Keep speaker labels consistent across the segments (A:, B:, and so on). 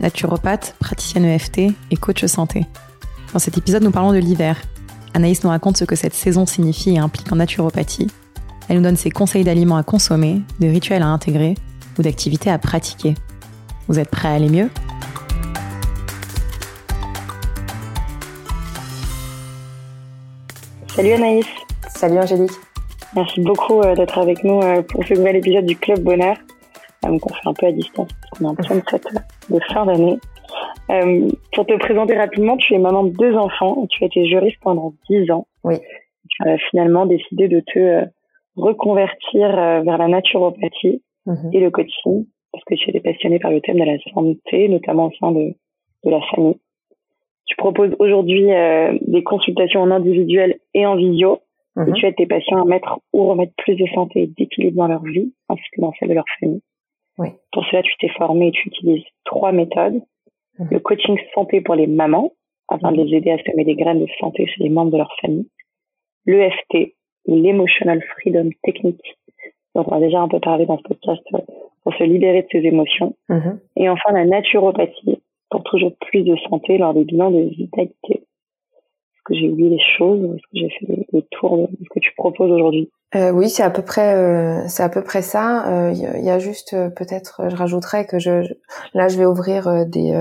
A: naturopathe, praticienne EFT et coach santé. Dans cet épisode, nous parlons de l'hiver. Anaïs nous raconte ce que cette saison signifie et implique en naturopathie. Elle nous donne ses conseils d'aliments à consommer, de rituels à intégrer ou d'activités à pratiquer. Vous êtes prêts à aller mieux?
B: Salut Anaïs.
C: Salut Angélique.
B: Merci beaucoup euh, d'être avec nous euh, pour ce nouvel épisode du Club Bonheur. Euh, donc on fait un peu à distance parce qu'on est en pleine fête de fin d'année. pour te présenter rapidement, tu es maman de deux enfants et tu as été juriste pendant dix ans.
C: Oui.
B: Tu as finalement décidé de te reconvertir vers la naturopathie mhm. et le coaching parce que tu étais passionnée par le thème de la santé, notamment au sein de, de la famille. Tu proposes aujourd'hui euh, des consultations en individuel et en visio. Et mhm. tu aides tes patients à mettre ou remettre plus de santé et d'équilibre dans leur vie, ainsi que dans celle de leur famille.
C: Oui.
B: Pour cela, tu t'es formé et tu utilises trois méthodes. Mhm. Le coaching santé pour les mamans, afin de les aider à semer des graines de santé chez les membres de leur famille. L'EFT, l'Emotional Freedom Technique, dont on a déjà un peu parlé dans ce podcast, euh, pour se libérer de ses émotions. Mhm. Et enfin, la naturopathie, pour toujours plus de santé lors des bilans de vitalité. Que j'ai oublié les choses Est-ce que j'ai fait le, tour de ce que tu proposes aujourd'hui
C: euh, Oui, c'est à peu près, euh, c'est à peu près ça. Il euh, y, a juste peut-être, je rajouterais que je, là, je vais ouvrir des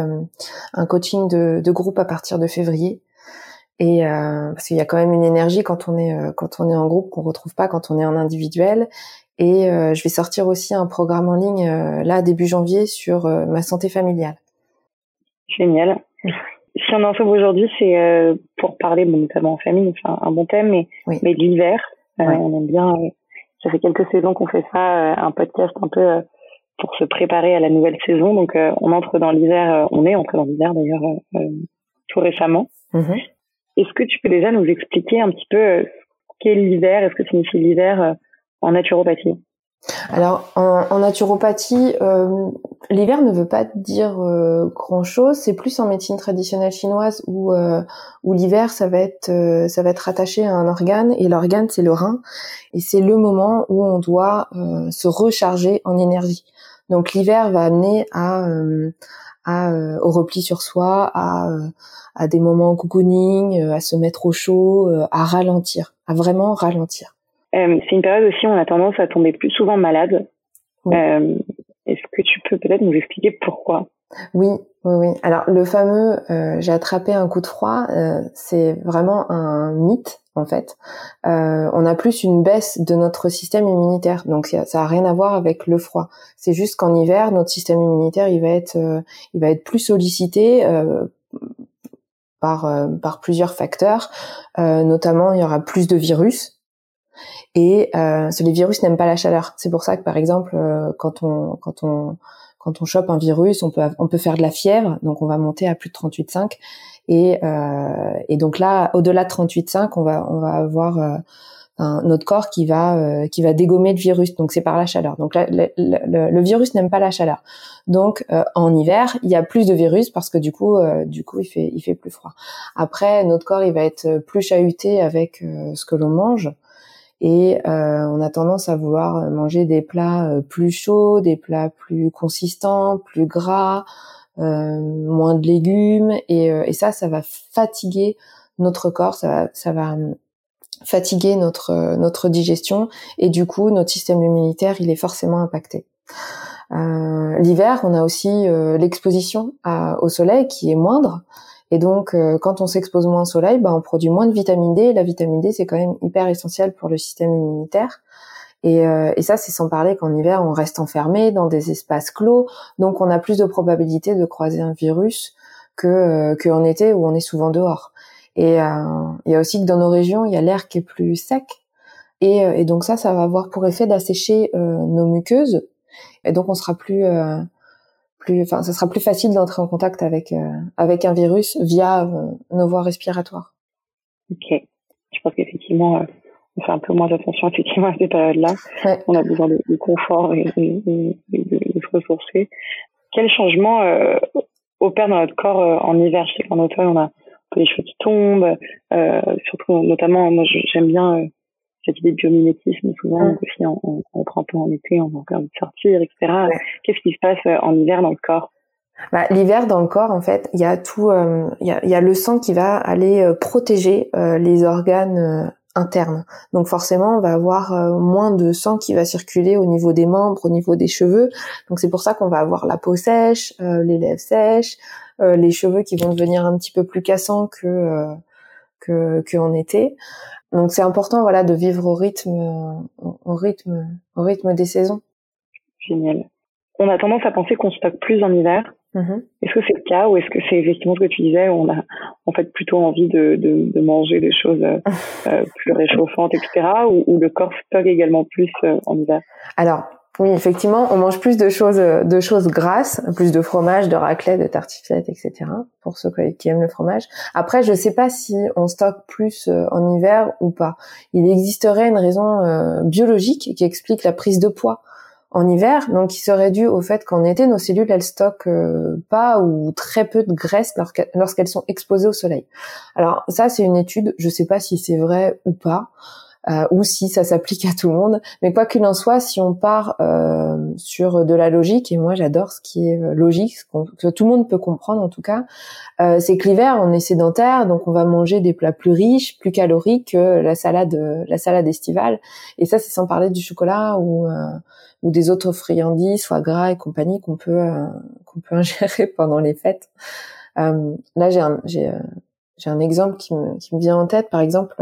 C: un coaching de, de, groupe à partir de février. Et parce qu'il y a quand même une énergie quand on est quand on est en groupe qu'on retrouve pas quand on est en individuel. Et je vais sortir aussi un programme en ligne là début janvier sur ma santé familiale.
B: Génial. Si on en sauve aujourd'hui, c'est euh, pour parler notamment en famille, enfin un bon thème, mais, mais de l'hiver. Euh, on aime bien. Euh, ça fait quelques saisons qu'on fait ça, un podcast un peu pour se préparer à la nouvelle saison. Donc on entre dans l'hiver, on est entré dans l'hiver d'ailleurs tout récemment. Mm-hmm. Est-ce que tu peux déjà nous expliquer un petit peu qu'est l'hiver, est-ce que signifie l'hiver en naturopathie?
C: Alors en, naturopathie, euh, l'hiver ne veut pas dire euh, grand chose. C'est plus en médecine traditionnelle chinoise où euh, où l'hiver ça va être ça va être rattaché à un organe et l'organe c'est le rein et c'est le moment où on doit se recharger en énergie. Donc l'hiver va amener à à au repli sur soi, à à des moments cocooning, à se mettre au chaud, à ralentir, à vraiment ralentir.
B: Euh, c'est une période aussi où on a tendance à tomber plus souvent malade. Euh, Est-ce que tu peux peut-être nous expliquer pourquoi?
C: Oui, oui, oui. Alors le fameux euh, j'ai attrapé un coup de froid, euh, c'est vraiment un mythe en fait. Euh, on a plus une baisse de notre système immunitaire, donc ça, ça a rien à voir avec le froid. C'est juste qu'en hiver, notre système immunitaire il va être, il va être plus sollicité. par, par plusieurs facteurs, notamment il y aura plus de virus, et euh, les virus n'aiment pas la chaleur. C'est pour ça que par exemple, euh, quand on quand on quand on chope un virus, on peut on peut faire de la fièvre, donc on va monter à plus de 38,5 et euh, et donc là, au-delà de 38,5, on va on va avoir euh, un, notre corps qui va euh, qui va dégommer le virus. Donc c'est par la chaleur. Donc le, le, virus n'aime pas la chaleur. Donc euh, en hiver, il y a plus de virus parce que du coup du coup il fait il fait plus froid. Après notre corps il va être plus chahuté avec ce que l'on mange et euh, on a tendance à vouloir manger des plats euh, plus chauds, des plats plus consistants, plus gras, euh, moins de légumes. Et, et, ça, ça va fatiguer notre corps, ça va, ça va fatiguer notre notre digestion. Et du coup notre système immunitaire il est forcément impacté. Euh, L'hiver, on a aussi l'exposition au soleil qui est moindre et donc, euh, quand on s'expose moins au soleil, bah, on produit moins de vitamine D. La vitamine D, c'est quand même hyper essentiel pour le système immunitaire. Et, euh, et ça, c'est sans parler qu'en hiver, on reste enfermé dans des espaces clos, donc on a plus de probabilité de croiser un virus que euh, qu'en été où on est souvent dehors. Et il y a aussi que dans nos régions, il y a l'air qui est plus sec, et, et, donc ça, ça va avoir pour effet d'assécher nos muqueuses, et donc on sera plus plus, enfin, ça sera plus facile d'entrer en contact avec avec un virus via nos voies respiratoires.
B: Ok. Je pense qu'effectivement, on fait un peu moins attention effectivement à ces périodes-là. On a besoin de, confort et, de, se ressourcer. Quel changement opère dans notre corps en hiver? Je sais qu'en automne, on a les cheveux qui tombent, euh, surtout notamment moi j'aime bien euh, cette idée de biomimétisme souvent mm. aussi en, en, en, printemps, en été, on a encore envie de sortir, etc. Qu'est-ce qui se passe euh, en hiver dans le corps?
C: Bah, L'hiver dans le corps, en fait, il y a tout, il y, a, y, a, le sang qui va aller protéger les organes internes. Donc forcément, on va avoir moins de sang qui va circuler au niveau des membres, au niveau des cheveux. Donc c'est pour ça qu'on va avoir la peau sèche, les lèvres sèches, euh, les cheveux qui vont devenir un petit peu plus cassants que euh, que qu'en été. Donc c'est important voilà de vivre au rythme au rythme au rythme des saisons.
B: Génial. On a tendance à penser qu'on stocke plus en hiver. Mm-hmm. Est-ce que c'est le cas ou est-ce que c'est effectivement ce que tu disais où on a en fait plutôt envie de, de, de manger des choses euh, plus réchauffantes, etc. Ou, ou, le corps stocke également plus en hiver?
C: Alors oui, effectivement, on mange plus de choses, de choses grasses, plus de fromage, de raclette, de tartiflette, etc. Pour ceux qui aiment le fromage. Après, je ne sais pas si on stocke plus euh, en hiver ou pas. Il existerait une raison euh, biologique qui explique la prise de poids en hiver, donc qui serait due au fait qu'en été, nos cellules, elles stockent euh, pas ou très peu de graisse lorsqu'elles sont exposées au soleil. Alors ça, c'est une étude, je ne sais pas si c'est vrai ou pas. Euh, ou si ça s'applique à tout le monde. Mais quoi qu'il en soit, si on part euh, sur de la logique, et moi j'adore ce qui est euh, logique, ce que tout le monde peut comprendre en tout cas, euh, c'est que l'hiver on est sédentaire, donc on va manger des plats plus riches, plus caloriques que la salade, la salade estivale. Et ça c'est sans parler du chocolat ou ou des autres friandises, foie gras et compagnie qu'on peut qu'on peut ingérer pendant les fêtes. là j'ai un j'ai un exemple qui me qui me vient en tête, par exemple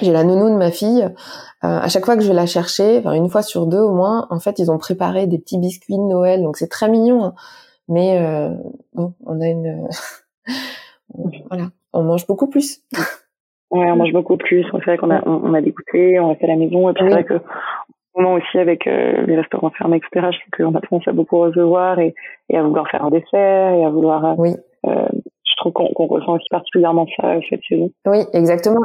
C: j'ai la nounou de ma fille. Euh, à chaque fois que je vais la chercher, enfin une fois sur deux au moins, en fait, ils ont préparé des petits biscuits de Noël, donc c'est très mignon. Hein. Mais euh, bon, on a une, voilà, on mange beaucoup plus.
B: Ouais, on mange beaucoup plus. C'est vrai qu'on a, on, a des goûters, on reste à la maison, et puis c'est vrai que moment aussi avec euh, les restaurants fermés, etc. Je trouve qu'on a tendance à beaucoup recevoir et, et à vouloir faire un dessert et à vouloir. Oui. je trouve qu'on ressent aussi particulièrement ça cette saison.
C: Oui, exactement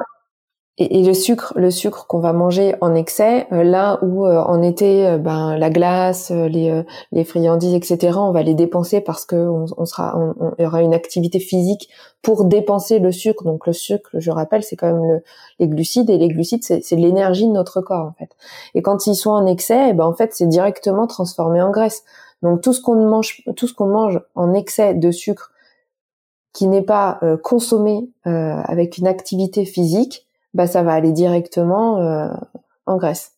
C: et, et, le sucre, le sucre qu'on va manger en excès, euh, là où euh, en été, euh, ben la glace, les, les friandises, etc., on va les dépenser parce que on, on sera, on, y aura une activité physique pour dépenser le sucre. Donc le sucre, je rappelle, c'est quand même le, les glucides et les glucides, c'est l'énergie de notre corps en fait. Et quand ils sont en excès, eh ben en fait, c'est directement transformé en graisse. Donc tout ce qu'on mange, tout ce qu'on mange en excès de sucre qui n'est pas consommé avec une activité physique, bah ça va aller directement euh, en Grèce.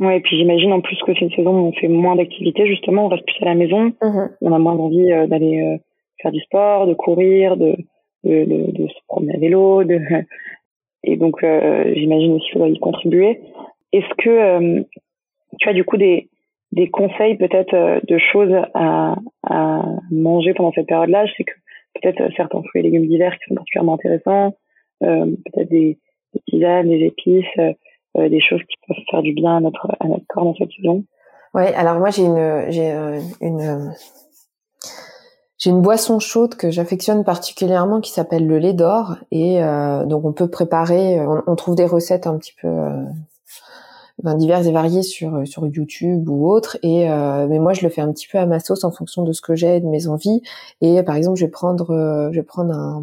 B: Ouais, et puis j'imagine en plus que c'est une saison où on fait moins d'activités, justement, on reste plus à la maison, mhm. on a moins envie euh, d'aller euh, faire du sport, de courir, de, de, de, de, se promener à vélo, de... et donc j'imagine aussi ça va y contribuer. Est-ce que tu as du coup des, des conseils peut-être de choses à, à manger pendant cette période-là? Je sais que peut-être certains fruits et légumes d'hiver qui sont particulièrement intéressants, peut-être des, des tisanes, des épices, euh, euh, des choses qui peuvent faire du bien à notre à notre corps dans cette saison.
C: Oui, alors moi j'ai une j'ai euh, une j'ai une boisson chaude que j'affectionne particulièrement qui s'appelle le lait d'or et donc on peut préparer on, trouve des recettes un petit peu ben, diverses et variées sur sur YouTube ou autre et mais moi je le fais un petit peu à ma sauce en fonction de ce que j'ai de mes envies et par exemple je vais prendre je vais prendre un,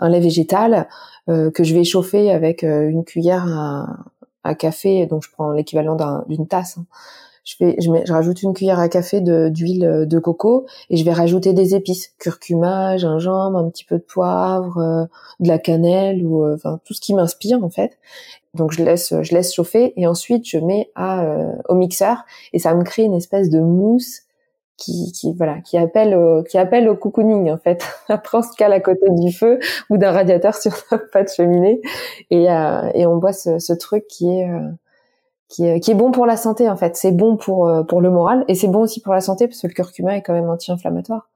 C: un lait végétal euh, que je vais chauffer avec euh, une cuillère à, café, donc je prends l'équivalent d'une tasse. Hein. Je, fais, je, mets, je, rajoute une cuillère à café d'huile de, coco et je vais rajouter des épices, curcuma, gingembre, un petit peu de poivre, euh, de la cannelle ou enfin tout ce qui m'inspire en fait. Donc je laisse je laisse chauffer et ensuite je mets à au mixeur et ça me crée une espèce de mousse qui, qui voilà qui appelle au, qui appelle au cocooning en fait. Après on se cale à côté du feu ou d'un radiateur sur pas de cheminée et euh, et on boit ce, ce truc qui est euh, qui est, qui est bon pour la santé en fait. C'est bon pour euh, pour le moral et c'est bon aussi pour la santé parce que le curcuma est quand même anti-inflammatoire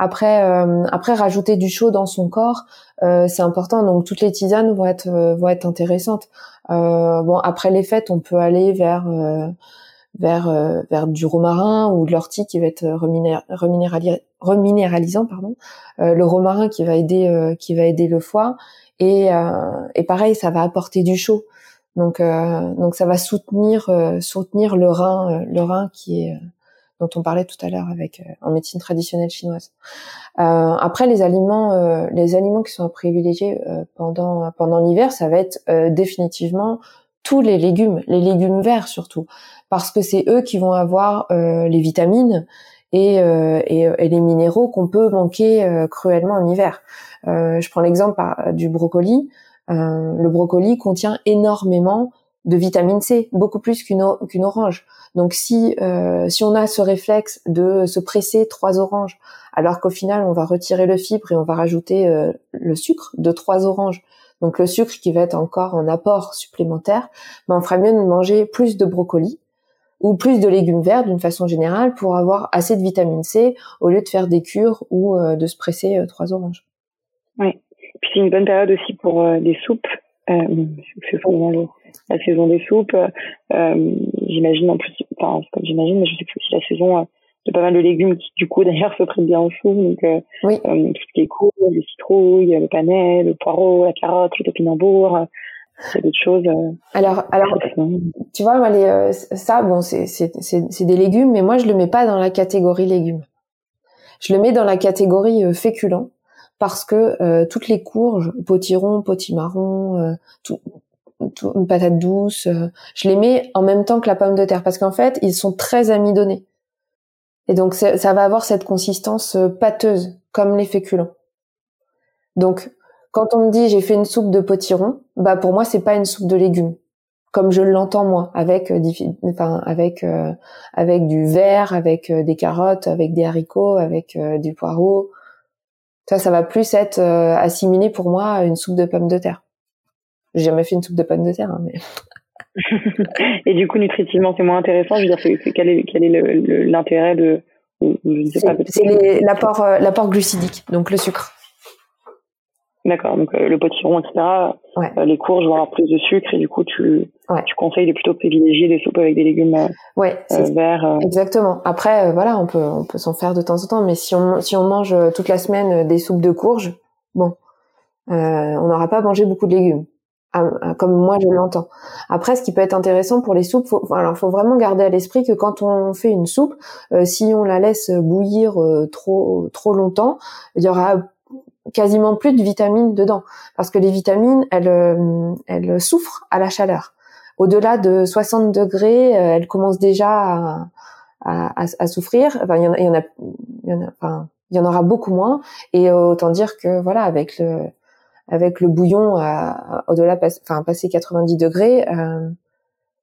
C: après après rajouter du chaud dans son corps c'est important. Donc toutes les tisanes vont être vont être intéressantes. Bon après les fêtes on peut aller vers vers vers du romarin ou de l'ortie qui va être reminéralisant pardon. Le romarin qui va aider qui va aider le foie. Et et pareil ça va apporter du chaud. Donc donc ça va soutenir soutenir le rein le rein qui est dont on parlait tout à l'heure avec en médecine traditionnelle chinoise. Euh, après les aliments, euh, les aliments qui sont à privilégier euh, pendant pendant l'hiver, ça va être définitivement tous les légumes, les légumes verts surtout, parce que c'est eux qui vont avoir les vitamines et, et les minéraux qu'on peut manquer cruellement en hiver. je prends l'exemple du brocoli. le brocoli contient énormément de vitamine C, beaucoup plus qu'une qu'une orange. Donc si euh, si on a ce réflexe de se presser trois oranges, alors qu'au final on va retirer le fibre et on va rajouter euh, le sucre de trois oranges, donc le sucre qui va être encore en apport supplémentaire, ben on fera mieux de manger plus de brocoli ou plus de légumes verts d'une façon générale pour avoir assez de vitamine C au lieu de faire des cures ou euh, de se presser trois oranges.
B: Oui. Puis c'est une bonne période aussi pour des soupes euh, c'est souvent la saison des soupes. Euh, j'imagine en plus, enfin comme j'imagine, mais je sais que c'est aussi la saison euh, de pas mal de légumes qui du coup d'ailleurs se prêtent bien en soupe. Donc euh, oui. tout ce qui est court, les citrouilles, le panais, le poireau, la carotte, le topinambour. C'est d'autres choses.
C: alors, alors, tu vois, les, ça, bon, c'est c'est des légumes, mais moi je le mets pas dans la catégorie légumes. Je le mets dans la catégorie féculents parce que euh, toutes les courges, potiron, potimarron, euh, tout, une patate douce, euh, je les mets en même temps que la pomme de terre parce qu'en fait, ils sont très amidonnés. Et donc ça va avoir cette consistance pâteuse comme les féculents. Donc quand on me dit j'ai fait une soupe de potiron, bah pour moi c'est pas une soupe de légumes comme je l'entends moi avec enfin avec avec du verre, avec des carottes, avec des haricots, avec du poireau, ça, ça va plus être euh, assimilé pour moi à une soupe de pommes de terre. J'ai jamais fait une soupe de pommes de terre, hein, mais.
B: et du coup, nutritivement, c'est moins intéressant. Je veux dire, quel est, quel est l'intérêt de,
C: C'est l'apport, euh, l'apport glucidique, donc le sucre.
B: D'accord, donc euh, le potiron, etc. Euh, les courges vont avoir plus de sucre et du coup tu, tu conseilles de plutôt privilégier des soupes avec des légumes euh, ouais, verts.
C: Exactement. Après, voilà, on peut on peut s'en faire de temps en temps, mais si on si on mange toute la semaine des soupes de courges, bon, on n'aura pas mangé beaucoup de légumes, comme moi je l'entends. Après, ce qui peut être intéressant pour les soupes, faut, alors faut vraiment garder à l'esprit que quand on fait une soupe, si on la laisse bouillir trop trop longtemps, il y aura quasiment plus de vitamines dedans parce que les vitamines elles euh, elles souffrent à la chaleur. Au-delà de 60 degrés, euh, elles commencent déjà à, à, à souffrir. Enfin, il y en a, il y en a, enfin, il y en aura beaucoup moins. Et autant dire que voilà, avec le avec le bouillon au-delà, enfin passer 90 degrés, euh,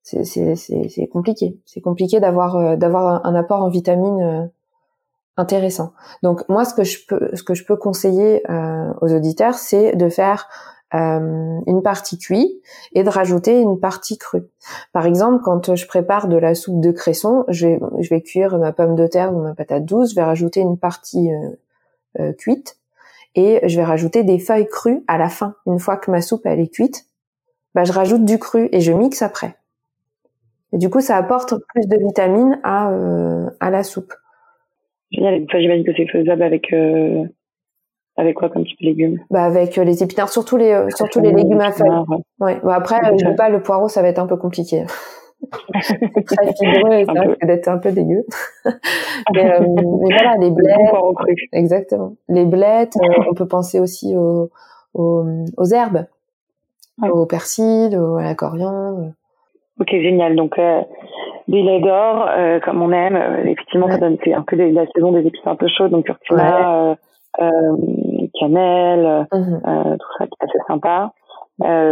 C: c'est compliqué. C'est compliqué d'avoir euh, d'avoir un, apport en vitamines intéressant. Donc moi, ce que je peux, ce que je peux conseiller euh, aux auditeurs, c'est de faire euh, une partie cuite et de rajouter une partie crue. Par exemple, quand je prépare de la soupe de cresson, je vais, cuire ma pomme de terre ou ma patate douce, je vais rajouter une partie euh, cuite et je vais rajouter des feuilles crues à la fin. Une fois que ma soupe elle est cuite, bah, je rajoute du cru et je mixe après. Et du coup, ça apporte plus de vitamines à la soupe.
B: Génial. Enfin, j'imagine que c'est faisable avec euh, avec quoi comme type de légumes?
C: Bah avec euh, les épinards, surtout les euh, surtout les légumes à feuilles. Ouais. Bon, après, je veux pas le poireau, ça va être un peu compliqué. c'est très fibreux et ça risque d'être un peu dégueu. mais, mais, voilà, les blettes. Exactement. Les blettes, on peut penser aussi aux, aux, aux herbes, au persil, à la coriandre.
B: Ok, génial. Donc, euh, des laits d'or, euh, comme on aime. Euh, effectivement, ça donne c'est un peu la saison des épices un peu chaudes, donc curcuma, euh, cannelle, mhm. tout ça qui est assez sympa.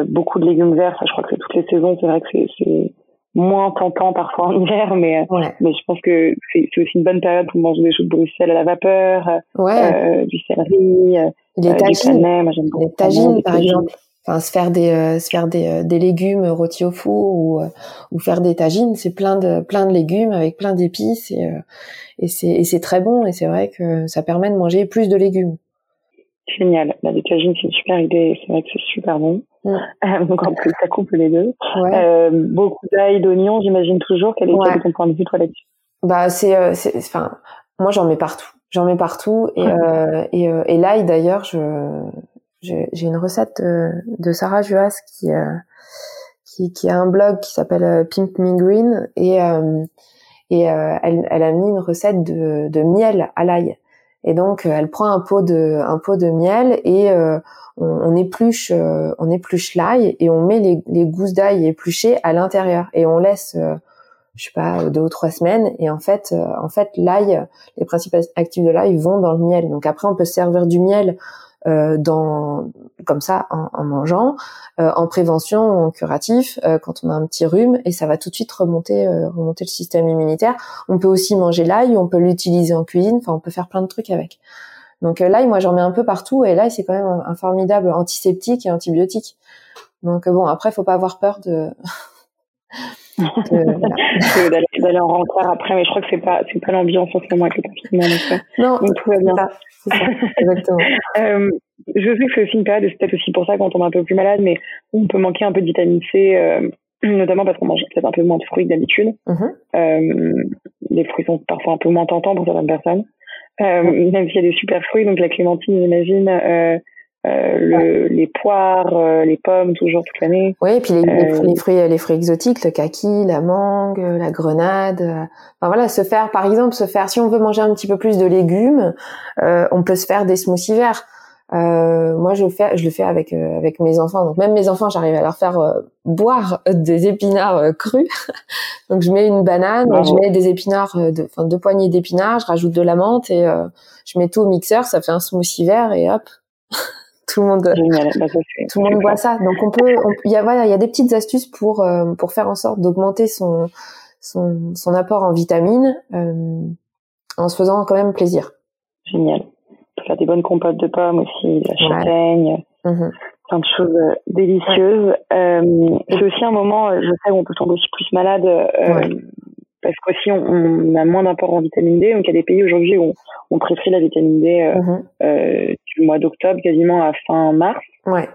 B: beaucoup de légumes verts, ça, je crois que c'est toutes les saisons. C'est vrai que c'est moins tentant parfois en hiver, mais mais je pense que c'est aussi une bonne période pour manger des choux de Bruxelles à la vapeur, du céleri,
C: les tagines, les tagines par exemple enfin se faire des euh, se faire des, euh, des légumes rôtis au four ou euh, ou faire des tagines c'est plein de plein de légumes avec plein d'épices et et c'est et c'est très bon et c'est vrai que ça permet de manger plus de légumes
B: Génial. La décagine, c'est une super idée. C'est vrai que c'est super bon. donc en plus, ça coupe les deux. Ouais. beaucoup d'ail, d'oignons, j'imagine toujours. Quel est ouais. ton point de vue toi là-dessus?
C: Bah c'est, enfin, moi j'en mets partout. J'en mets partout et et, et l'ail d'ailleurs, je j'ai une recette de, Sarah Juas qui, euh, qui, qui a un blog qui s'appelle euh, Pimp Me Green et euh, et elle, elle a mis une recette de, de miel à l'ail. Et donc elle prend un pot de un pot de miel et on, on, épluche on épluche l'ail et on met les, les gousses d'ail épluchées à l'intérieur et on laisse je sais pas deux ou trois semaines et en fait en fait l'ail les principes actifs de l'ail vont dans le miel. Donc après on peut servir du miel euh, dans comme ça en, en mangeant, euh, en prévention, en curatif, euh, quand on a un petit rhume, et ça va tout de suite remonter remonter le système immunitaire. On peut aussi manger l'ail, on peut l'utiliser en cuisine, enfin on peut faire plein de trucs avec. Donc l'ail, moi j'en mets un peu partout, et l'ail c'est quand même un, un, formidable antiseptique et antibiotique. Donc bon, après faut pas avoir peur de
B: d'aller en rencontre après, mais je crois que c'est pas c'est pas l'ambiance en ce moment avec le confinement. Donc,
C: non,
B: donc tout va bien.
C: Ça, exactement.
B: euh, je sais que c'est aussi une période, c'est peut-être aussi pour ça quand on est un peu plus malade, mais on peut manquer un peu de vitamine C, euh, notamment parce qu'on mange peut-être un peu moins de fruits que d'habitude. Mm-hmm. euh, les fruits sont parfois un peu moins tentants pour certaines personnes. Euh, mm-hmm. Même s'il y a des super fruits, donc la clémentine, j'imagine, euh, euh, le, les poires, euh, les pommes, toujours toute l'année.
C: Oui, et puis les, les, euh, fruits, les fruits exotiques, le kaki, la mangue, la grenade. Enfin voilà, se faire, par exemple, se faire, si on veut manger un petit peu plus de légumes, on peut se faire des smoothies verts. Euh, moi, je le fais, je le fais avec avec mes enfants. Donc même mes enfants, j'arrive à leur faire boire des épinards crus. Donc je mets une banane, je mets des épinards, de, enfin deux poignées d'épinards, je rajoute de la menthe et je mets tout au mixeur. Ça fait un smoothie vert et hop. tout le monde bah, tout le monde voit ça. donc on peut il y a voilà il y a des petites astuces pour euh, pour faire en sorte d'augmenter son, son son apport en vitamines euh, en se faisant quand même plaisir.
B: Génial. Faire des bonnes compotes de pommes aussi la châtaigne mmh plein de choses euh, délicieuses. Euh, c'est aussi un moment je sais où on peut tomber aussi plus malade parce qu'aussi on, on, a moins d'apport en vitamine D. Donc il y a des pays aujourd'hui où on, prescrit la vitamine D euh, mhm. euh, du mois d'octobre quasiment à fin mars.
C: Ouais.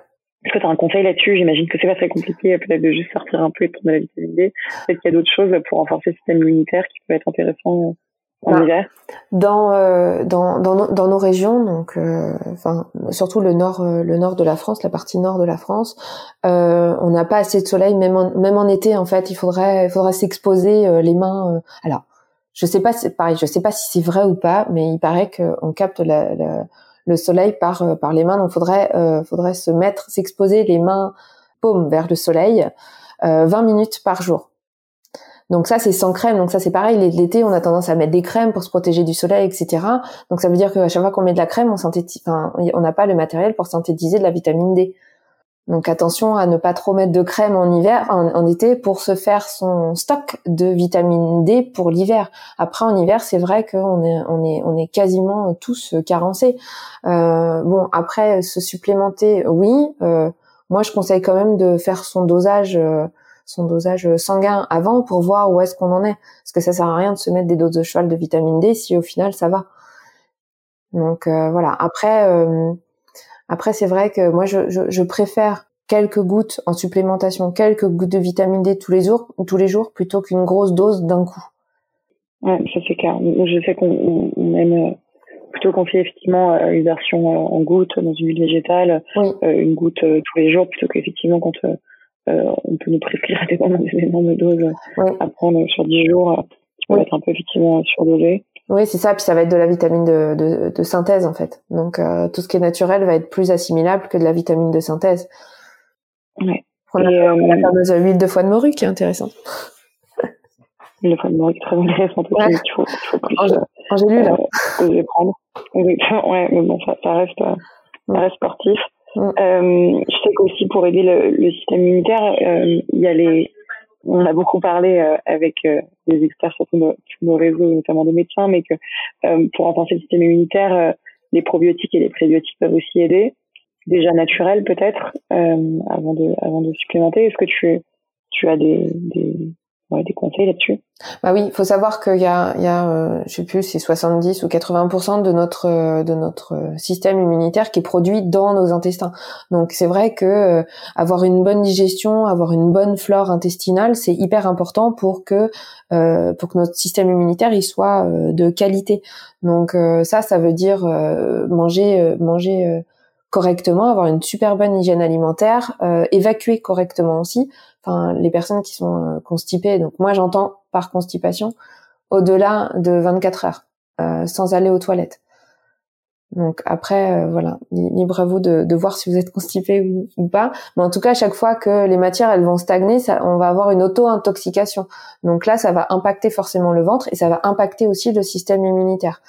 B: Est-ce que tu as un conseil là-dessus? J'imagine que c'est pas très compliqué peut-être de juste sortir un peu et de prendre de la vitamine D. Peut-être qu'il y a d'autres choses pour renforcer le système immunitaire qui peut être intéressant
C: dans, euh, dans, dans, dans, nos régions, donc, euh, enfin, surtout le nord, euh, le nord de la France, la partie nord de la France, euh, on n'a pas assez de soleil, même en, même en été, en fait, il faudrait, il faudrait s'exposer euh, les mains. alors, je sais pas, pareil, je sais pas si c'est vrai ou pas, mais il paraît qu'on capte la, la, le soleil par par les mains, donc faudrait, faudrait se mettre, s'exposer les mains paumes vers le soleil, 20 minutes par jour. Donc ça, c'est sans crème. Donc ça, c'est pareil. L'été, on a tendance à mettre des crèmes pour se protéger du soleil, etc. Donc ça veut dire qu'à chaque fois qu'on met de la crème, on synthétise, enfin, on n'a pas le matériel pour synthétiser de la vitamine D. Donc attention à ne pas trop mettre de crème en hiver, en, été, pour se faire son stock de vitamine D pour l'hiver. Après en hiver, c'est vrai qu'on est on est on est quasiment tous carencés. Euh, bon après se supplémenter, oui. Euh, moi je conseille quand même de faire son dosage. Euh, son dosage sanguin avant pour voir où est-ce qu'on en est. Parce que ça sert à rien de se mettre des doses de cheval de vitamine D si au final ça va. Donc euh, voilà. Après, euh, après c'est vrai que moi je, je, préfère quelques gouttes en supplémentation, quelques gouttes de vitamine D tous les jours, tous les jours, plutôt qu'une grosse dose d'un coup.
B: Ouais, ça c'est clair. Je sais qu'on aime euh, plutôt conseiller effectivement une version en gouttes dans une huile végétale, une goutte tous les jours plutôt qu'effectivement quand euh, on peut nous prescrire des énormes doses à prendre sur 10 jours euh, qui peuvent être un peu effectivement surdosées.
C: Oui, c'est ça. Puis ça va être de la vitamine de, de, de synthèse en fait. Donc euh, tout ce qui est naturel va être plus assimilable que de la vitamine de synthèse.
B: Ouais.
C: la, la, fameuse huile de foie de morue qui est intéressante.
B: L'huile de foie de morue est très intéressante. Ouais. Il faut, il faut plus,
C: gélule.
B: Euh, prendre. Ouais, mais bon, ça, ça reste, ça reste sportif. Euh, je sais qu'aussi pour aider le, le système immunitaire, euh, il y a les, on a beaucoup parlé euh, avec des experts sur tous nos, nos, réseaux, notamment des médecins, mais que pour renforcer le système immunitaire, les probiotiques et les prébiotiques peuvent aussi aider, déjà naturels peut-être, avant de avant de supplémenter. Est-ce que tu tu as des, des là-dessus
C: Bah oui, il faut savoir qu'il y a, il y a euh, je sais plus, c'est 70 ou 80% de notre euh, de notre système immunitaire qui est produit dans nos intestins. Donc c'est vrai que euh, avoir une bonne digestion, avoir une bonne flore intestinale, c'est hyper important pour que euh, pour que notre système immunitaire il soit de qualité. Donc ça, ça veut dire manger manger correctement, avoir une super bonne hygiène alimentaire, évacuer correctement aussi enfin les personnes qui sont euh, constipées. Donc moi j'entends par constipation au-delà de 24 heures euh, sans aller aux toilettes. Donc après euh, voilà, libre à vous de, voir si vous êtes constipé ou, pas. Mais en tout cas, à chaque fois que les matières elles vont stagner, ça, on va avoir une auto-intoxication. Donc là, ça va impacter forcément le ventre et ça va impacter aussi le système immunitaire.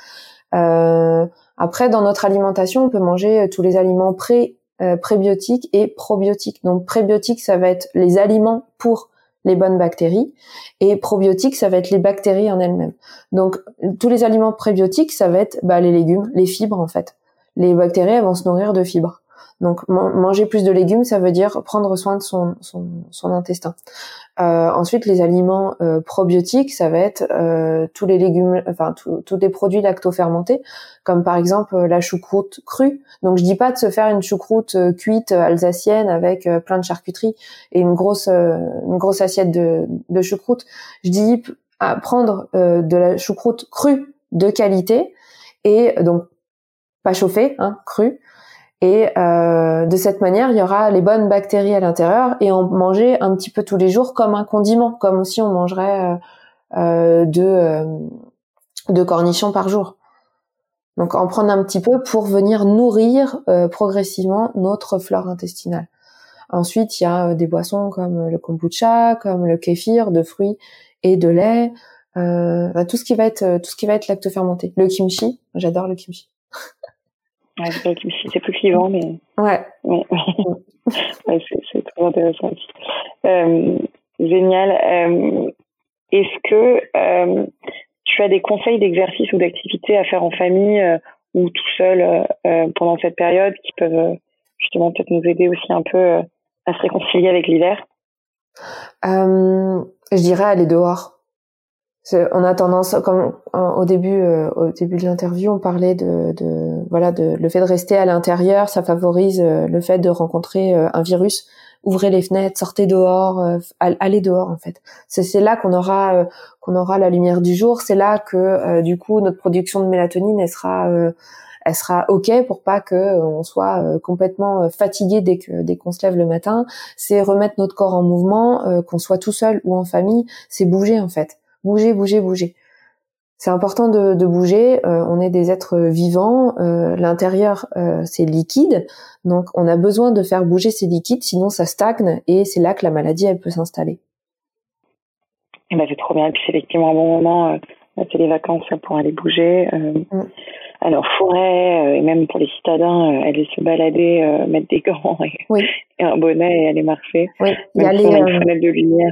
C: Après, dans notre alimentation, on peut manger tous les aliments pré euh, prébiotiques et probiotiques. Donc prébiotiques, ça va être les aliments pour les bonnes bactéries et probiotiques, ça va être les bactéries en elles-mêmes. Donc tous les aliments prébiotiques, ça va être bah, les légumes, les fibres en fait. Les bactéries, elles vont se nourrir de fibres. Donc manger plus de légumes, ça veut dire prendre soin de son, son, son intestin. Euh, ensuite, les aliments euh, probiotiques, ça va être euh, tous les légumes, enfin tous les produits lactofermentés, comme par exemple la choucroute crue. Donc je dis pas de se faire une choucroute cuite alsacienne avec plein de charcuterie et une grosse une grosse assiette de, de choucroute. Je dis à prendre de la choucroute crue de qualité et donc pas chauffée, hein, crue, et euh, de cette manière, il y aura les bonnes bactéries à l'intérieur et en manger un petit peu tous les jours comme un condiment, comme si on mangerait euh, euh de, euh, cornichons par jour. Donc en prendre un petit peu pour venir nourrir euh, progressivement notre flore intestinale. Ensuite, il y a des boissons comme le kombucha, comme le kéfir de fruits et de lait, bah, tout ce qui va être tout ce qui va être lactofermenté. Le kimchi, j'adore le kimchi.
B: C'est plus clivant, mais.
C: Ouais.
B: ouais, c'est très intéressant aussi. Euh, génial. Euh, Est-ce que euh, tu as des conseils d'exercice ou d'activité à faire en famille ou tout seul pendant cette période qui peuvent justement peut-être nous aider aussi un peu à se réconcilier avec l'hiver?
C: Je dirais aller dehors on a tendance, comme au début, euh, au début de l'interview, on parlait de, de, voilà, de le fait de rester à l'intérieur, ça favorise euh, le fait de rencontrer euh, un virus. Ouvrez les fenêtres, sortez dehors, allez dehors en fait. C'est là qu'on aura qu'on aura la lumière du jour. C'est là que du coup notre production de mélatonine elle sera elle sera ok pour pas que on soit complètement fatigué dès dès qu'on se lève le matin. C'est remettre notre corps en mouvement, qu'on soit tout seul ou en famille, c'est bouger en fait bouger, bouger, bouger. C'est important de, de bouger. Euh, on est des êtres vivants. Euh, L'intérieur, euh, c'est liquide, donc on a besoin de faire bouger ces liquides, sinon ça stagne et c'est là que la maladie elle peut s'installer.
B: Eh ben, c'est trop bien. Et puis c'est effectivement un bon moment. C'est les vacances pour aller bouger. Mm. Alors forêt et même pour les citadins, aller se balader, mettre des gants et, un bonnet et aller marcher.
C: Oui.
B: Il y a les de lumière.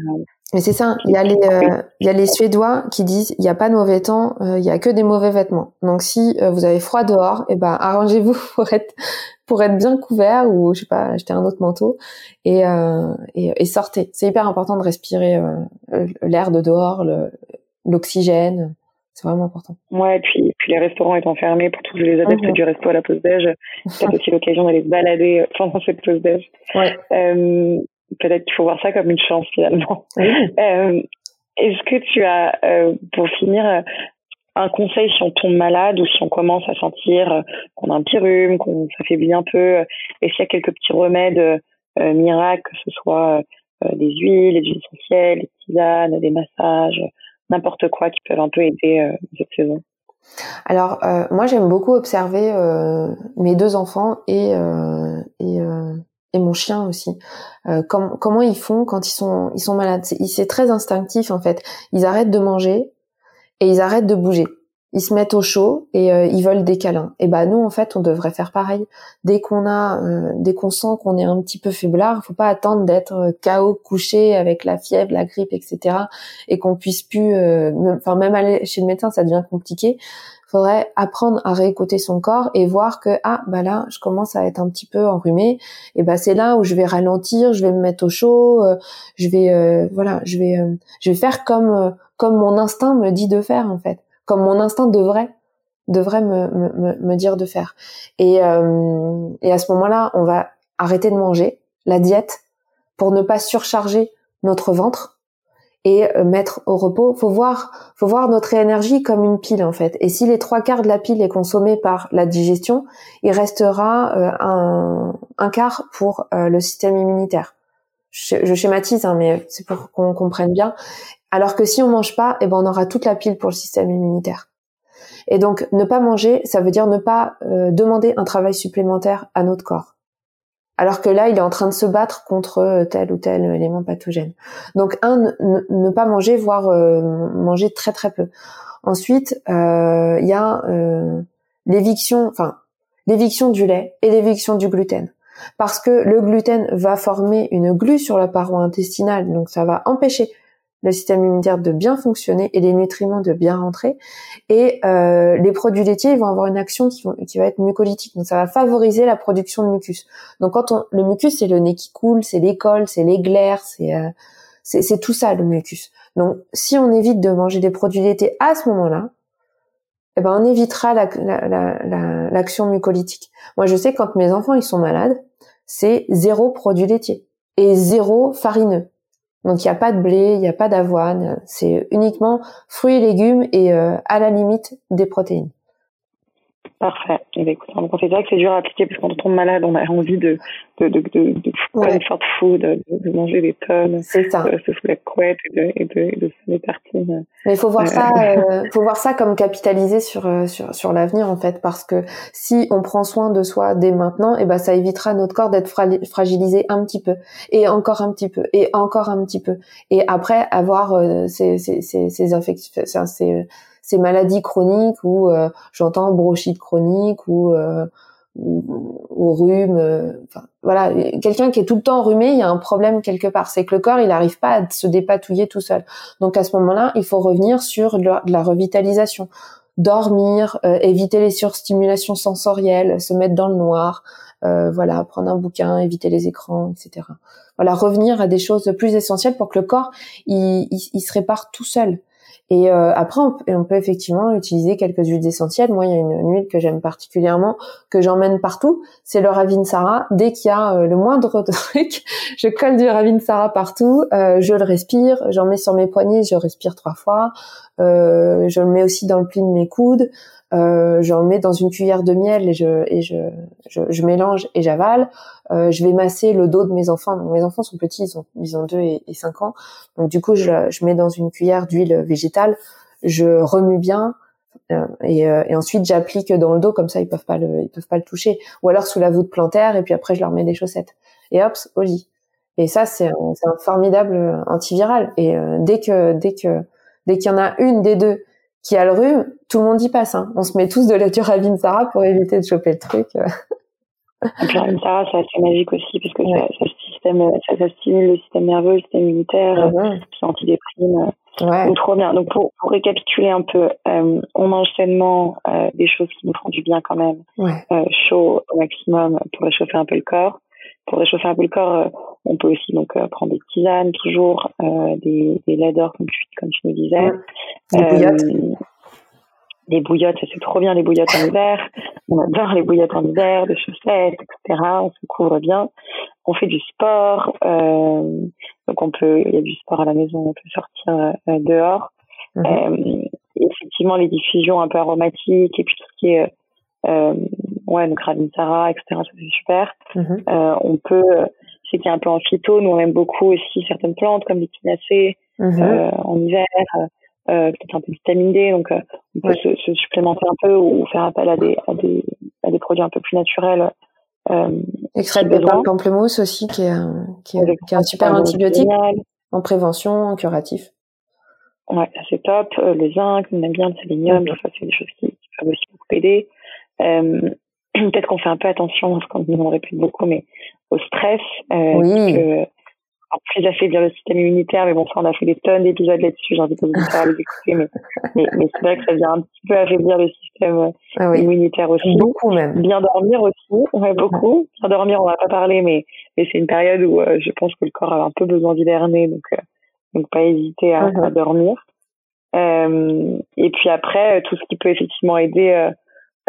C: Mais c'est ça, il y a les euh, il y a les Suédois qui disent il n'y a pas de mauvais temps, euh, il y a que des mauvais vêtements. Donc si euh, vous avez froid dehors, eh ben arrangez-vous pour être pour être bien couvert ou je sais pas acheter un autre manteau et et, et, sortez. C'est hyper important de respirer l'air de dehors, l'oxygène. C'est vraiment important.
B: Ouais, et puis, puis les restaurants étant fermés pour tous les adeptes mhm. du resto à la pause déj, c'est aussi l'occasion d'aller se balader pendant cette pause déj.
C: Ouais
B: peut-être qu'il faut voir ça comme une chance finalement. Euh, Est-ce que tu as, euh, pour finir, euh, un conseil si on tombe malade ou si on commence à sentir qu'on a un petit rhume, qu'on s'affaiblit un peu, et s'il y a quelques petits remèdes miracles, que ce soit des huiles, des huiles essentielles, des tisanes, des massages, n'importe quoi qui peuvent un peu aider cette saison?
C: Alors moi j'aime beaucoup observer mes deux enfants et, et et mon chien aussi. Euh, comment ils font quand ils sont malades? C'est très instinctif en fait. Ils arrêtent de manger et ils arrêtent de bouger. Ils se mettent au chaud et euh, ils veulent des câlins. Et bah nous en fait on devrait faire pareil. Dès qu'on a euh, dès qu'on sent qu'on est un petit peu faiblard, faut pas attendre d'être KO couché avec la fièvre, la grippe, etc. et qu'on puisse plus. Enfin même aller chez le médecin ça devient compliqué faudrait apprendre à réécouter son corps et voir que ah bah là je commence à être un petit peu enrhumé et bah c'est là où je vais ralentir je vais me mettre au chaud euh, je vais euh, voilà je vais euh, je vais faire comme comme mon instinct me dit de faire en fait. Comme mon instinct devrait devrait me, me, me dire de faire. Et et à ce moment-là on va arrêter de manger la diète pour ne pas surcharger notre ventre et euh, mettre au repos. Faut voir, faut voir notre énergie comme une pile en fait. Et si les trois quarts de la pile est consommée par la digestion, il restera euh, un, un, quart pour euh, le système immunitaire. Je, schématise, hein, mais c'est pour qu'on comprenne bien. Alors que si on mange pas, eh ben on aura toute la pile pour le système immunitaire. Et donc ne pas manger, ça veut dire ne pas demander un travail supplémentaire à notre corps alors que là, il est en train de se battre contre euh, tel ou tel élément pathogène. Donc, un, ne, pas manger, voire euh, manger très très peu. Ensuite, euh, il y a l'éviction, enfin, l'éviction du lait et l'éviction du gluten. Parce que le gluten va former une glu sur la paroi intestinale, donc ça va empêcher le système immunitaire de bien fonctionner et les nutriments de bien rentrer. Et euh, les produits laitiers vont avoir une action qui, va être mucolytique, donc ça va favoriser la production de mucus. Donc quand le mucus, c'est le nez qui coule, c'est l'école, c'est les glaires, c'est euh, c'est tout ça le mucus. Donc si on évite de manger des produits laitiers à ce moment-là, eh ben on évitera l'action la, la, la, mucolytique. Moi je sais quand mes enfants ils sont malades, c'est zéro produit laitier et zéro farineux. Donc il n'y a pas de blé, il n'y a pas d'avoine, c'est uniquement fruits et légumes et euh, à la limite des protéines.
B: Parfait. Et eh bien, écoute, c'est vrai que c'est dur à appliquer parce qu'on tombe malade, on a envie de de de de, de comfort food, de, de, manger des tonnes,
C: c'est ça,
B: de se sous la couette et de et de, et de des tartines.
C: Mais il faut voir ça, euh, faut voir ça comme capitaliser sur euh, sur sur l'avenir en fait, parce que si on prend soin de soi dès maintenant, et eh ben ça évitera notre corps d'être fragilisé un petit peu. Et encore un petit peu. Et encore un petit peu, et après avoir euh, ces ces ces ces infections, ces ces maladies chroniques ou euh, j'entends bronchite chronique ou euh, ou, rhume. Euh, enfin, voilà, quelqu'un qui est tout le temps enrhumé, il y a un problème quelque part. C'est que le corps, il n'arrive pas à se dépatouiller tout seul. Donc à ce moment-là, il faut revenir sur de la, revitalisation, dormir, éviter les surstimulations sensorielles, se mettre dans le noir, voilà, prendre un bouquin, éviter les écrans, etc. Voilà, revenir à des choses plus essentielles pour que le corps il se répare tout seul. Et euh, après, on, peut effectivement utiliser quelques huiles essentielles. Moi, il y a une, huile que j'aime particulièrement, que j'emmène partout. C'est le Ravinsara. Dès qu'il y a euh, le moindre truc, je colle du Ravinsara partout. Euh, je le respire. J'en mets sur mes poignets. Je respire trois fois. Je le mets aussi dans le pli de mes coudes. Euh, j'en mets dans une cuillère de miel et je et je, je, je mélange et j'avale. Euh, je vais masser le dos de mes enfants. mes enfants sont petits, ils ont ils ont deux et, cinq ans. Donc du coup, je, je mets dans une cuillère d'huile végétale. Je remue bien. Euh, et, euh, et, ensuite j'applique dans le dos comme ça ils peuvent pas le ils peuvent pas le toucher ou alors sous la voûte plantaire et puis après je leur mets des chaussettes et hop au et ça c'est un, un, formidable antiviral et dès que dès que dès qu'il y en a une des deux qui a le rhume, tout le monde y passe. Hein. On se met tous de la Sarah pour éviter de choper le truc.
B: La Sarah, c'est assez magique aussi parce que ça, ça, système, ça, ça, stimule le système nerveux, le système immunitaire, ah c'est antidéprime. Ouais. Donc, trop bien. Donc pour, pour récapituler un peu, euh, on mange sainement euh, des choses qui nous font du bien quand même,
C: ouais.
B: euh, chaud au maximum pour réchauffer un peu le corps. Pour réchauffer un peu le corps, euh, on peut aussi donc euh, prendre des tisanes toujours, euh, des, des laideurs comme tu, comme tu nous disais.
C: Des bouillottes.
B: Des bouillottes, c'est trop bien les bouillottes en hiver. On adore les bouillottes en hiver, des chaussettes, etc. On se couvre bien. On fait du sport. donc on peut, il y a du sport à la maison, on peut sortir dehors. Mhm. effectivement, les diffusions un peu aromatiques et puis tout ce qui est euh, ouais, donc Ravitsara, etc. Ça c'est super.
C: Mhm.
B: Euh, on peut, c'était un peu en phyto, nous on aime beaucoup aussi certaines plantes comme l'échinacée
C: mhm.
B: euh, en hiver, euh, peut-être un peu de vitamine D, donc euh, on peut se, se, supplémenter un peu ou faire appel à des, à des, à des produits un peu plus naturels. Euh,
C: Extrait de pamplemousse aussi, qui est un, qui est, qui est un super antibiotique en prévention, en curatif.
B: Ouais, c'est top. Euh, le zinc, on aime bien le sélénium, tout ça, c'est des choses qui, qui peuvent aussi beaucoup aider. Euh, peut-être qu'on fait un peu attention, parce qu'on nous on répète beaucoup, mais au stress.
C: Euh, oui.
B: encore plus affaiblir le système immunitaire. Mais bon, ça, on a fait des tonnes d'épisodes là-dessus. J'ai envie de vous faire les écouter. Mais, mais, c'est vrai que ça vient un petit peu affaiblir le système ah immunitaire aussi.
C: Beaucoup même.
B: Bien dormir aussi. Ouais, beaucoup. Bien dormir, on va pas parler, mais, mais c'est une période où je pense que le corps a un peu besoin d'hiverner. Donc, donc pas hésiter à, uh-huh. à dormir. Euh, et puis après, tout ce qui peut effectivement aider euh, euh,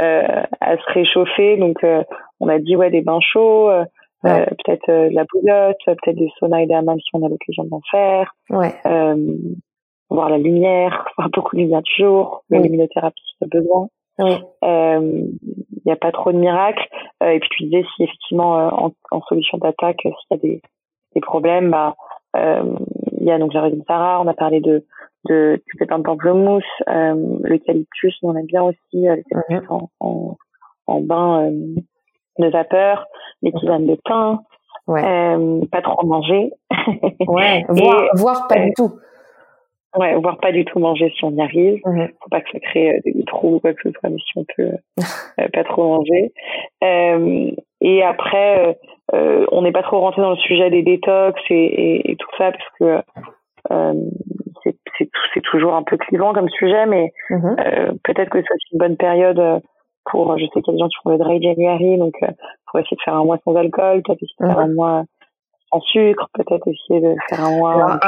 B: à se réchauffer. Donc, on a dit ouais des bains chauds, peut-être de la bouillotte, peut-être des saunas et des hammams si on a l'occasion d'en faire.
C: Ouais.
B: voir la lumière, voir beaucoup de lumière du jour, la luminothérapie si besoin. Il n'y a pas trop de miracles. et puis tu disais si effectivement en, en, solution d'attaque, s'il y a des, des problèmes, bah il y a donc la Sarah, on a parlé de de du pépin de pamplemousse, euh, l'eucalyptus, on aime bien aussi euh, mhm. en, en, en, bain euh, de vapeur, les tisanes de thym, ouais. euh, pas trop manger.
C: ouais, voire, voire pas du tout.
B: Ouais, voire pas du tout manger si on y arrive. Faut pas que ça crée euh, des trous ou quoi que ce soit, mais si on peut euh, pas trop manger. Euh, et après, on n'est pas trop rentré dans le sujet des détox et, et, et tout ça parce que toujours un peu clivant comme sujet, mais mhm. peut-être que c'est une bonne période pour. Je sais qu'il y a des gens qui font le dry January, donc pour essayer de faire un mois sans alcool, peut-être essayer de faire mhm. un mois en sucre, peut-être essayer de faire un mois.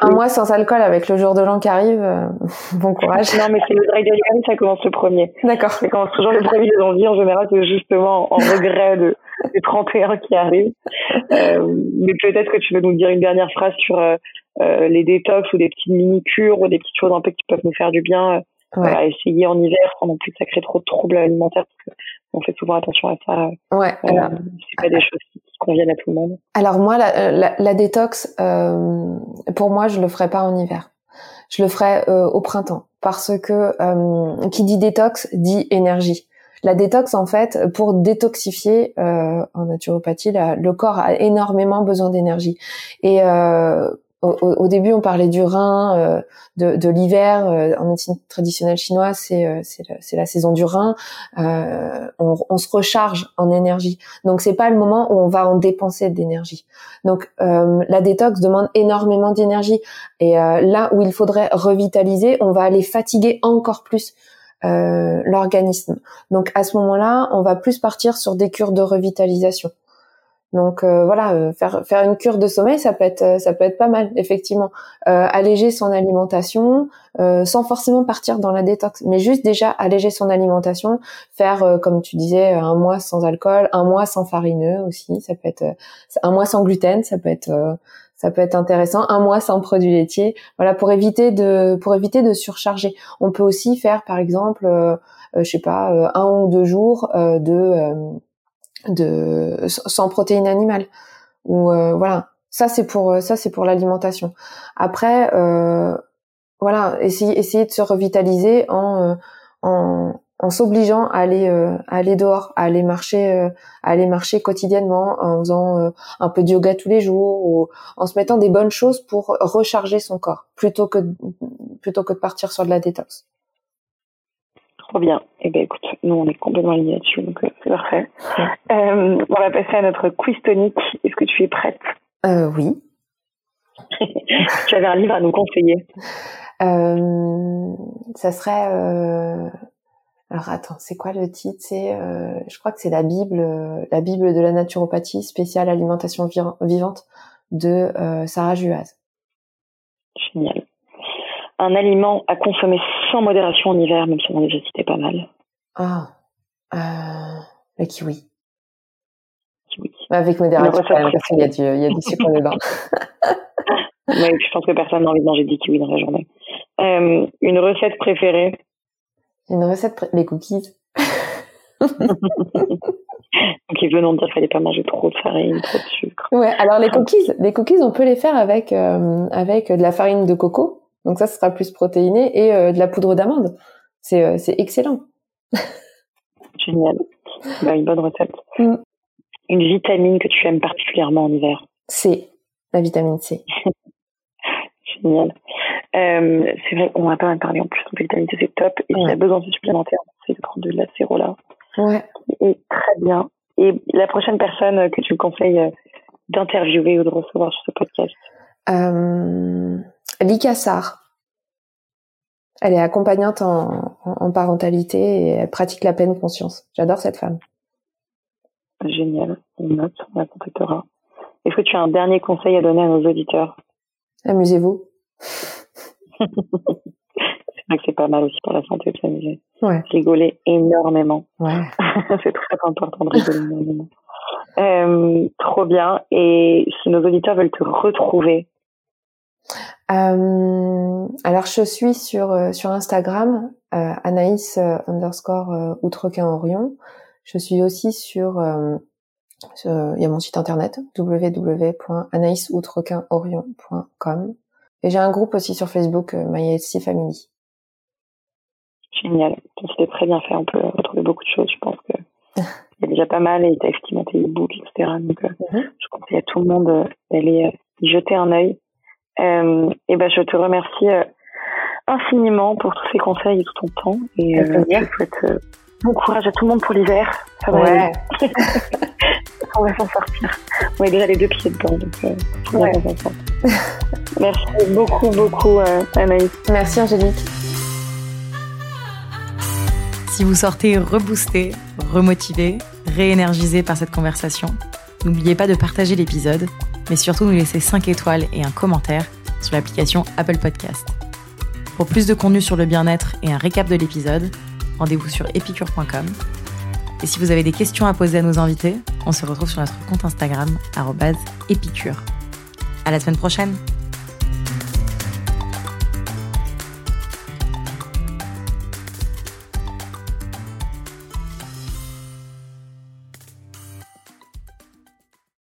C: un, mois sans alcool avec le jour de l'an qui arrive, euh, bon courage.
B: non, mais c'est le dry January, ça commence le premier.
C: D'accord.
B: Ça commence toujours le premier de janvier, en général, c'est justement en regret de, du 31 qui arrive. Euh, mais peut-être que tu veux nous dire une dernière phrase sur euh, euh, les détox ou des petites mini-cures ou des petites choses un peu qui peuvent nous faire du bien. Ouais. essayer en hiver sans non plus que ça crée trop de troubles alimentaires parce qu'on fait souvent attention à ça.
C: Ouais.
B: c'est pas des choses qui conviennent à tout le monde
C: Alors moi, la, la, la détox, euh, pour moi, je le ferai pas en hiver. Je le ferai euh, au printemps parce que euh, qui dit détox dit énergie. La détox, en fait, pour détoxifier euh, en naturopathie, le corps a énormément besoin d'énergie. Et euh, au, début, on parlait du rein, euh, de, l'hiver. En médecine traditionnelle chinoise, c'est c'est la saison du rein. On, on, se recharge en énergie. Donc, c'est pas le moment où on va en dépenser d'énergie. Donc, la détox demande énormément d'énergie. Et là où il faudrait revitaliser, on va aller fatiguer encore plus l'organisme. Donc, à ce moment-là, on va plus partir sur des cures de revitalisation. Donc euh, voilà, euh, faire faire une cure de sommeil, ça peut être euh, ça peut être pas mal effectivement. alléger son alimentation sans forcément partir dans la détox, mais juste déjà alléger son alimentation, faire comme tu disais un mois sans alcool, un mois sans farineux aussi, ça peut être un mois sans gluten, ça peut être ça peut être intéressant. Un mois sans produits laitiers, voilà pour éviter de pour éviter de surcharger. On peut aussi faire par exemple, je sais pas, un ou deux jours de de sans protéines animales ou euh, voilà ça c'est pour euh, ça c'est pour l'alimentation après euh, voilà essayer essayer de se revitaliser en en, en s'obligeant à aller à aller dehors à aller marcher à aller marcher quotidiennement en faisant un peu de yoga tous les jours ou en se mettant des bonnes choses pour recharger son corps plutôt que plutôt que de partir sur de la détox
B: Trop bien. Eh ben écoute, nous on est complètement alignés là-dessus, donc euh, c'est parfait. Euh, on va passer à notre quiz tonique. Est-ce que tu es prête?
C: Euh, Oui.
B: tu avais un livre à nous conseiller.
C: Euh, ça serait. Euh... Alors attends, c'est quoi le titre? C'est, euh, je crois que c'est la Bible, la Bible de la naturopathie spéciale alimentation vivante de Sarah Juaz.
B: Génial un aliment à consommer sans modération en hiver, même si on en a déjà cité pas mal
C: Ah, euh, le kiwi. kiwi. Avec modération, quand même, parce qu'il y a du, il y a du sucre dedans.
B: Oui, je pense que personne n'a envie de manger des kiwis dans la journée. Euh, une recette préférée?
C: Une recette Les cookies.
B: ok, venons de dire qu'il fallait pas manger trop de farine, trop de sucre.
C: Ouais, alors les cookies, les cookies, on peut les faire avec euh, avec de la farine de coco donc ça, ce sera plus protéiné et euh, de la poudre d'amande. C'est euh, c'est excellent.
B: Génial. Bah, une bonne recette. Mm. Une vitamine que tu aimes particulièrement en hiver.
C: C. La vitamine C.
B: Génial. Euh, c'est vrai qu'on va pas mal parler en plus de vitamine C, c'est top. Et si tu as besoin de supplémentaires, c'est de prendre de l'acéro là.
C: Ouais.
B: Et très bien. Et la prochaine personne que tu me conseilles d'interviewer ou de recevoir sur ce podcast?
C: Euh, Lika Sarr. Elle est accompagnante en, en, parentalité et elle pratique la pleine conscience. J'adore cette femme.
B: Génial. On note, on la contactera. Est-ce que tu as un dernier conseil à donner à nos auditeurs?
C: Amusez-vous.
B: C'est vrai que c'est pas mal aussi pour la santé de s'amuser.
C: Ouais.
B: Rigoler énormément.
C: Ouais.
B: c'est très important de rigoler énormément. Euh, trop bien. Et si nos auditeurs veulent te retrouver,
C: euh, alors je suis sur euh, sur Instagram euh, Anaïs underscore Outrequin Orion. Je suis aussi sur il y a mon site internet www.anaïsoutrequinorion.com et j'ai un groupe aussi sur Facebook My Family.
B: Génial, c'était très bien fait. On peut retrouver beaucoup de choses. Je pense que il y a déjà pas mal et t'as effectivement tes e-books, etc. Donc mm-hmm. je conseille à tout le monde d'aller y jeter un œil. Euh, et ben, je te remercie euh, infiniment pour tous ces conseils et tout ton temps. Et euh, je souhaite euh, bon courage à tout le monde pour l'hiver.
C: Ça va ouais.
B: on va s'en sortir. On a déjà les deux pieds dedans, donc euh, ouais. Merci beaucoup, beaucoup, Anaïs.
C: Merci, Angélique.
A: Si vous sortez reboosté, remotivé, réénergisé par cette conversation, n'oubliez pas de partager l'épisode mais surtout nous laisser 5 étoiles et un commentaire sur l'application Apple Podcast. Pour plus de contenu sur le bien-être et un récap de l'épisode, rendez-vous sur epicure.com. Et si vous avez des questions à poser à nos invités, on se retrouve sur notre compte Instagram, épicure. À la semaine prochaine!